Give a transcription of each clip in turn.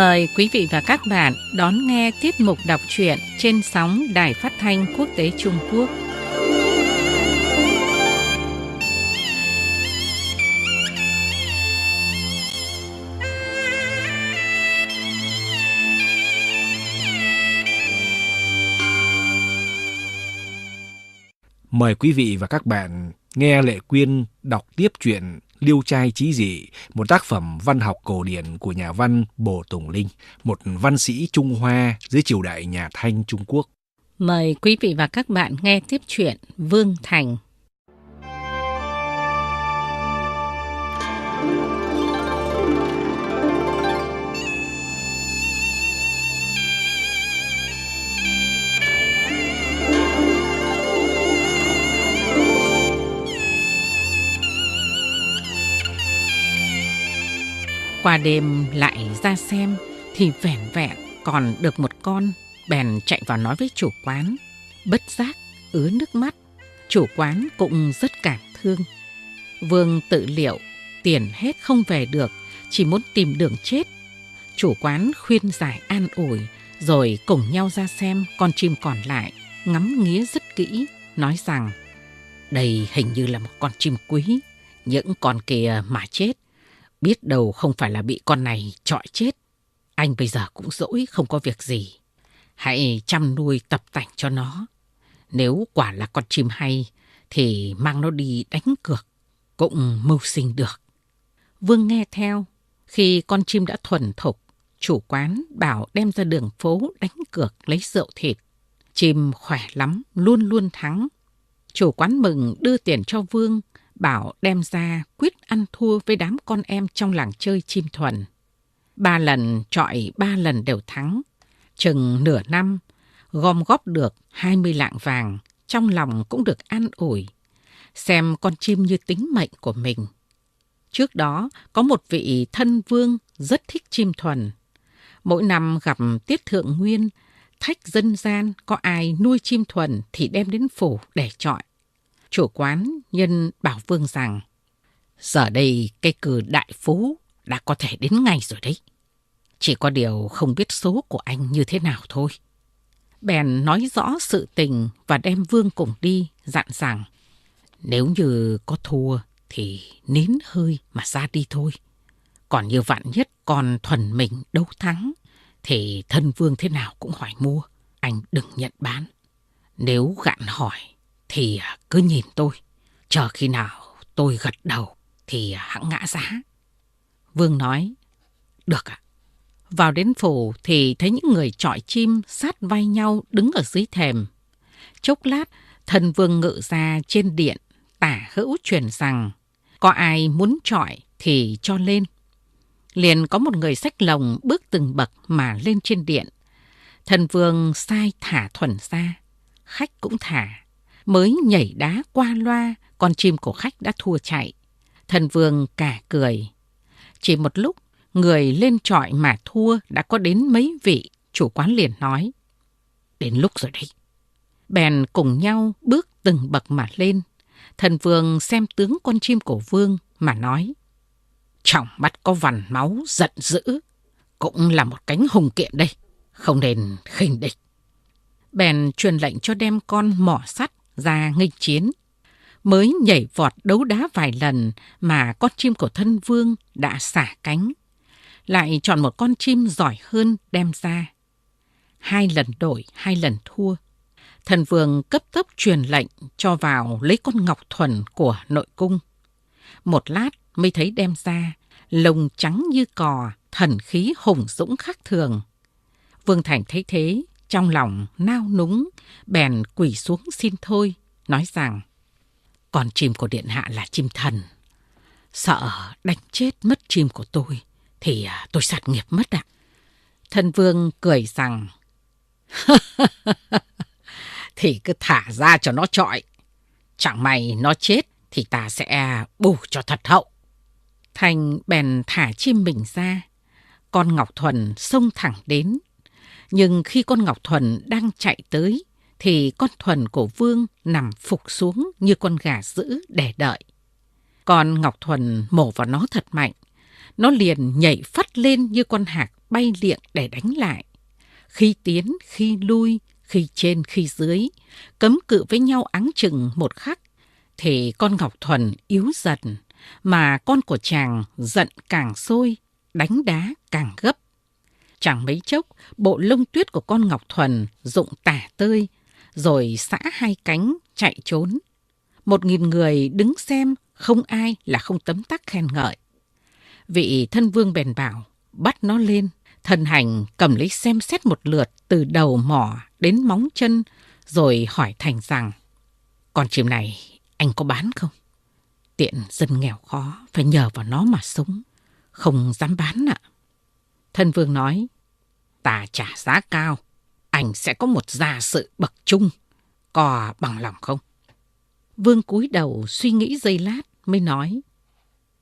Mời quý vị và các bạn đón nghe tiết mục đọc truyện trên sóng Đài Phát thanh Quốc tế Trung Quốc. Mời quý vị và các bạn nghe Lệ Quyên đọc tiếp truyện Liêu trai trí dị, một tác phẩm văn học cổ điển của nhà văn Bồ Tùng Linh, một văn sĩ Trung Hoa dưới triều đại nhà Thanh Trung Quốc. Mời quý vị và các bạn nghe tiếp chuyện Vương Thành. Qua đêm lại ra xem thì vẻn vẹn còn được một con bèn chạy vào nói với chủ quán. Bất giác, ứa nước mắt. Chủ quán cũng rất cảm thương. Vương tự liệu, tiền hết không về được, chỉ muốn tìm đường chết. Chủ quán khuyên giải an ủi, rồi cùng nhau ra xem con chim còn lại, ngắm nghía rất kỹ, nói rằng đây hình như là một con chim quý, những con kia mà chết Biết đâu không phải là bị con này trọi chết. Anh bây giờ cũng dỗi không có việc gì. Hãy chăm nuôi tập tành cho nó. Nếu quả là con chim hay thì mang nó đi đánh cược. Cũng mưu sinh được. Vương nghe theo. Khi con chim đã thuần thục, chủ quán bảo đem ra đường phố đánh cược lấy rượu thịt. Chim khỏe lắm, luôn luôn thắng. Chủ quán mừng đưa tiền cho Vương bảo đem ra quyết ăn thua với đám con em trong làng chơi chim thuần. Ba lần trọi ba lần đều thắng. Chừng nửa năm, gom góp được 20 lạng vàng, trong lòng cũng được an ủi. Xem con chim như tính mệnh của mình. Trước đó, có một vị thân vương rất thích chim thuần. Mỗi năm gặp tiết thượng nguyên, thách dân gian có ai nuôi chim thuần thì đem đến phủ để trọi. Chủ quán nhân bảo Vương rằng, giờ đây cây cừ đại phú đã có thể đến ngay rồi đấy. Chỉ có điều không biết số của anh như thế nào thôi. Bèn nói rõ sự tình và đem Vương cùng đi, dặn rằng, nếu như có thua thì nín hơi mà ra đi thôi. Còn như vạn nhất còn thuần mình đấu thắng, thì thân Vương thế nào cũng hỏi mua, anh đừng nhận bán. Nếu gạn hỏi thì à, cứ nhìn tôi, chờ khi nào tôi gật đầu thì à, hãng ngã giá. Vương nói, được ạ. Vào đến phủ thì thấy những người trọi chim sát vai nhau đứng ở dưới thềm. Chốc lát, thần vương ngự ra trên điện, tả hữu truyền rằng, có ai muốn trọi thì cho lên. Liền có một người sách lồng bước từng bậc mà lên trên điện. Thần vương sai thả thuần ra, khách cũng thả mới nhảy đá qua loa, con chim của khách đã thua chạy. Thần vương cả cười. Chỉ một lúc, người lên trọi mà thua đã có đến mấy vị, chủ quán liền nói. Đến lúc rồi đấy. Bèn cùng nhau bước từng bậc mà lên. Thần vương xem tướng con chim của vương mà nói. Trọng mắt có vằn máu giận dữ, cũng là một cánh hùng kiện đây, không nên khinh địch. Bèn truyền lệnh cho đem con mỏ sắt ra nghịch chiến. Mới nhảy vọt đấu đá vài lần mà con chim của thân vương đã xả cánh. Lại chọn một con chim giỏi hơn đem ra. Hai lần đổi, hai lần thua. Thần vương cấp tốc truyền lệnh cho vào lấy con ngọc thuần của nội cung. Một lát mới thấy đem ra, lồng trắng như cò, thần khí hùng dũng khác thường. Vương Thành thấy thế, trong lòng nao núng, bèn quỳ xuống xin thôi, nói rằng con chim của điện hạ là chim thần. Sợ đánh chết mất chim của tôi, thì à, tôi sạt nghiệp mất ạ. Thần vương cười rằng, thì cứ thả ra cho nó trọi. Chẳng may nó chết thì ta sẽ bù cho thật hậu. Thành bèn thả chim mình ra. Con Ngọc Thuần xông thẳng đến, nhưng khi con Ngọc Thuần đang chạy tới, thì con Thuần của Vương nằm phục xuống như con gà dữ để đợi. Con Ngọc Thuần mổ vào nó thật mạnh. Nó liền nhảy phát lên như con hạc bay liệng để đánh lại. Khi tiến, khi lui, khi trên, khi dưới, cấm cự với nhau áng chừng một khắc, thì con Ngọc Thuần yếu dần, mà con của chàng giận càng sôi, đánh đá càng gấp. Chẳng mấy chốc, bộ lông tuyết của con Ngọc Thuần rụng tả tơi, rồi xã hai cánh chạy trốn. Một nghìn người đứng xem, không ai là không tấm tắc khen ngợi. Vị thân vương bèn bảo, bắt nó lên, thần hành cầm lấy xem xét một lượt từ đầu mỏ đến móng chân, rồi hỏi thành rằng, con chim này anh có bán không? Tiện dân nghèo khó, phải nhờ vào nó mà sống, không dám bán ạ. Thân vương nói, ta trả giá cao, anh sẽ có một gia sự bậc trung, có bằng lòng không? Vương cúi đầu suy nghĩ giây lát mới nói,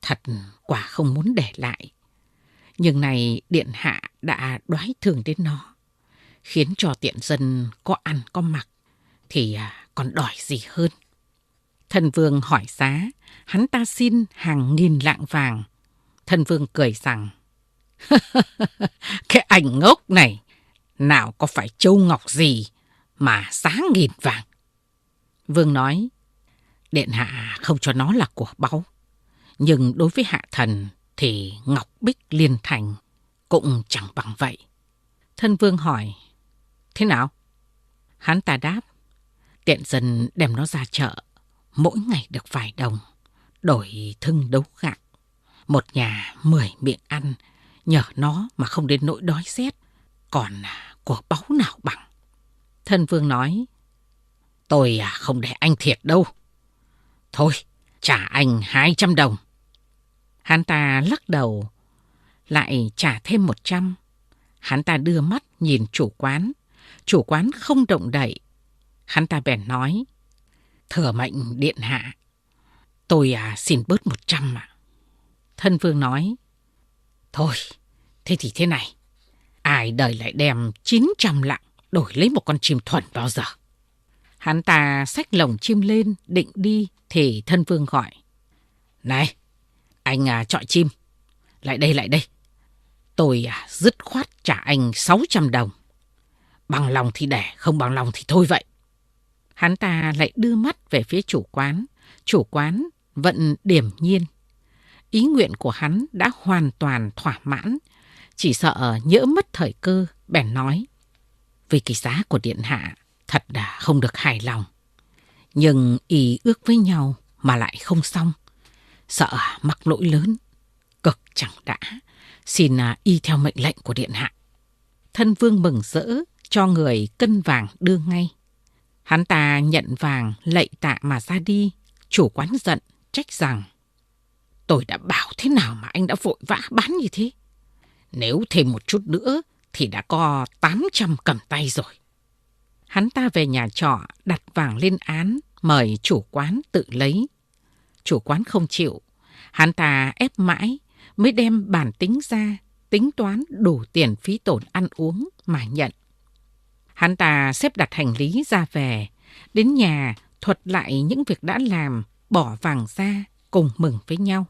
thật quả không muốn để lại. Nhưng này điện hạ đã đoái thường đến nó, khiến cho tiện dân có ăn có mặc, thì à, còn đòi gì hơn. Thần vương hỏi giá, hắn ta xin hàng nghìn lạng vàng. Thần vương cười rằng, cái ảnh ngốc này, nào có phải châu ngọc gì mà giá nghìn vàng. Vương nói, Điện hạ không cho nó là của báu. Nhưng đối với hạ thần thì Ngọc Bích Liên Thành cũng chẳng bằng vậy. Thân vương hỏi, thế nào? Hắn ta đáp, tiện dân đem nó ra chợ, mỗi ngày được vài đồng, đổi thưng đấu gạc. Một nhà mười miệng ăn, nhờ nó mà không đến nỗi đói rét, còn à, của báu nào bằng. Thân vương nói, tôi à không để anh thiệt đâu. Thôi, trả anh hai trăm đồng. Hắn ta lắc đầu, lại trả thêm một trăm. Hắn ta đưa mắt nhìn chủ quán. Chủ quán không động đậy. Hắn ta bèn nói, thừa mệnh điện hạ, tôi à xin bớt một trăm ạ. Thân vương nói, thôi, thế thì thế này, ai đời lại đem chín trăm lạng đổi lấy một con chim thuần bao giờ. Hắn ta xách lồng chim lên, định đi, thì thân vương gọi. Này, anh à, chọi chim. Lại đây, lại đây. Tôi à, dứt khoát trả anh 600 đồng. Bằng lòng thì để, không bằng lòng thì thôi vậy. Hắn ta lại đưa mắt về phía chủ quán. Chủ quán vẫn điểm nhiên. Ý nguyện của hắn đã hoàn toàn thỏa mãn. Chỉ sợ nhỡ mất thời cơ, bèn nói. Vì cái giá của điện hạ thật đã không được hài lòng. Nhưng ý ước với nhau mà lại không xong. Sợ mắc lỗi lớn, cực chẳng đã. Xin à, y theo mệnh lệnh của điện hạ. Thân vương mừng rỡ cho người cân vàng đưa ngay. Hắn ta nhận vàng lạy tạ mà ra đi. Chủ quán giận, trách rằng Tôi đã bảo thế nào mà anh đã vội vã bán như thế? Nếu thêm một chút nữa thì đã có 800 cầm tay rồi. Hắn ta về nhà trọ đặt vàng lên án, mời chủ quán tự lấy. Chủ quán không chịu, hắn ta ép mãi mới đem bản tính ra, tính toán đủ tiền phí tổn ăn uống mà nhận. Hắn ta xếp đặt hành lý ra về, đến nhà thuật lại những việc đã làm, bỏ vàng ra, cùng mừng với nhau.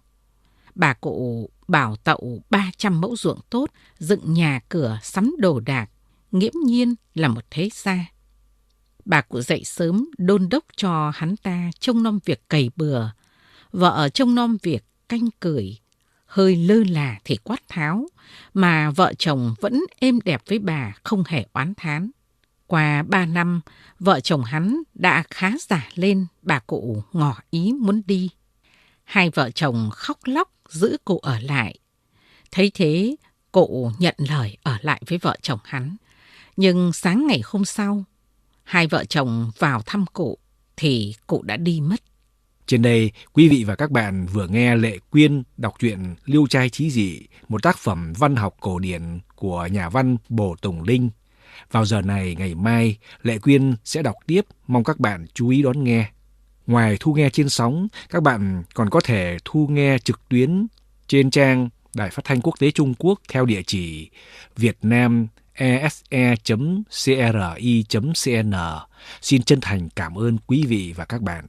Bà cụ bảo tậu 300 mẫu ruộng tốt, dựng nhà cửa, sắm đồ đạc, nghiễm nhiên là một thế gia. Bà cụ dậy sớm đôn đốc cho hắn ta trông nom việc cày bừa. Vợ trông nom việc canh cười. Hơi lơ là thì quát tháo, mà vợ chồng vẫn êm đẹp với bà không hề oán thán. Qua ba năm, vợ chồng hắn đã khá giả lên, bà cụ ngỏ ý muốn đi. Hai vợ chồng khóc lóc giữ cụ ở lại. Thấy thế, cụ nhận lời ở lại với vợ chồng hắn. Nhưng sáng ngày hôm sau, hai vợ chồng vào thăm cụ thì cụ đã đi mất. Trên đây, quý vị và các bạn vừa nghe Lệ Quyên đọc truyện Liêu trai trí dị, một tác phẩm văn học cổ điển của nhà văn Bồ Tùng Linh. Vào giờ này ngày mai, Lệ Quyên sẽ đọc tiếp, mong các bạn chú ý đón nghe. Ngoài thu nghe trên sóng, các bạn còn có thể thu nghe trực tuyến trên trang Đài Phát thanh Quốc tế Trung Quốc theo địa chỉ Việt Nam ese.cri.cn. Xin chân thành cảm ơn quý vị và các bạn.